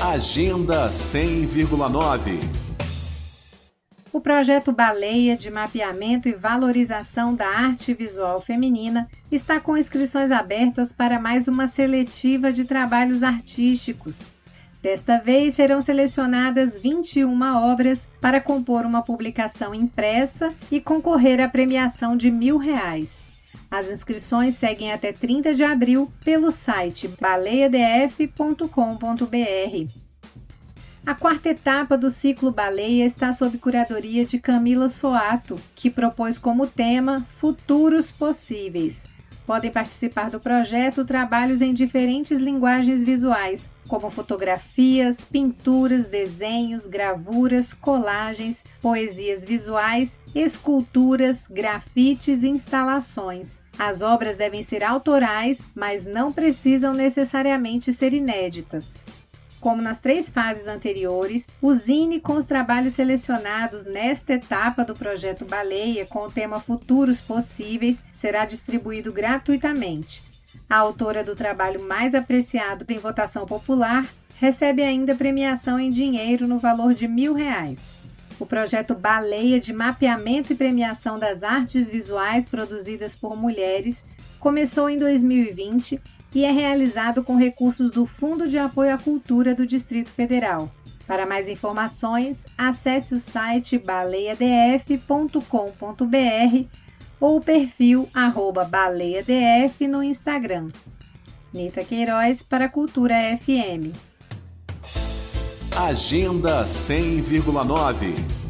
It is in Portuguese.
Agenda 100,9 o projeto Baleia de Mapeamento e Valorização da Arte Visual Feminina está com inscrições abertas para mais uma seletiva de trabalhos artísticos. Desta vez serão selecionadas 21 obras para compor uma publicação impressa e concorrer à premiação de mil reais. As inscrições seguem até 30 de abril pelo site baleiadf.com.br. A quarta etapa do ciclo Baleia está sob curadoria de Camila Soato, que propôs como tema Futuros Possíveis. Podem participar do projeto trabalhos em diferentes linguagens visuais, como fotografias, pinturas, desenhos, gravuras, colagens, poesias visuais, esculturas, grafites e instalações. As obras devem ser autorais, mas não precisam necessariamente ser inéditas. Como nas três fases anteriores, usine com os trabalhos selecionados nesta etapa do projeto Baleia com o tema Futuros Possíveis será distribuído gratuitamente. A autora do trabalho mais apreciado em votação popular recebe ainda premiação em dinheiro no valor de mil reais. O projeto Baleia de Mapeamento e Premiação das Artes Visuais Produzidas por Mulheres começou em 2020 e é realizado com recursos do Fundo de Apoio à Cultura do Distrito Federal. Para mais informações, acesse o site baleiadf.com.br ou o perfil baleiadf no Instagram. Nita Queiroz para Cultura FM. Agenda 100,9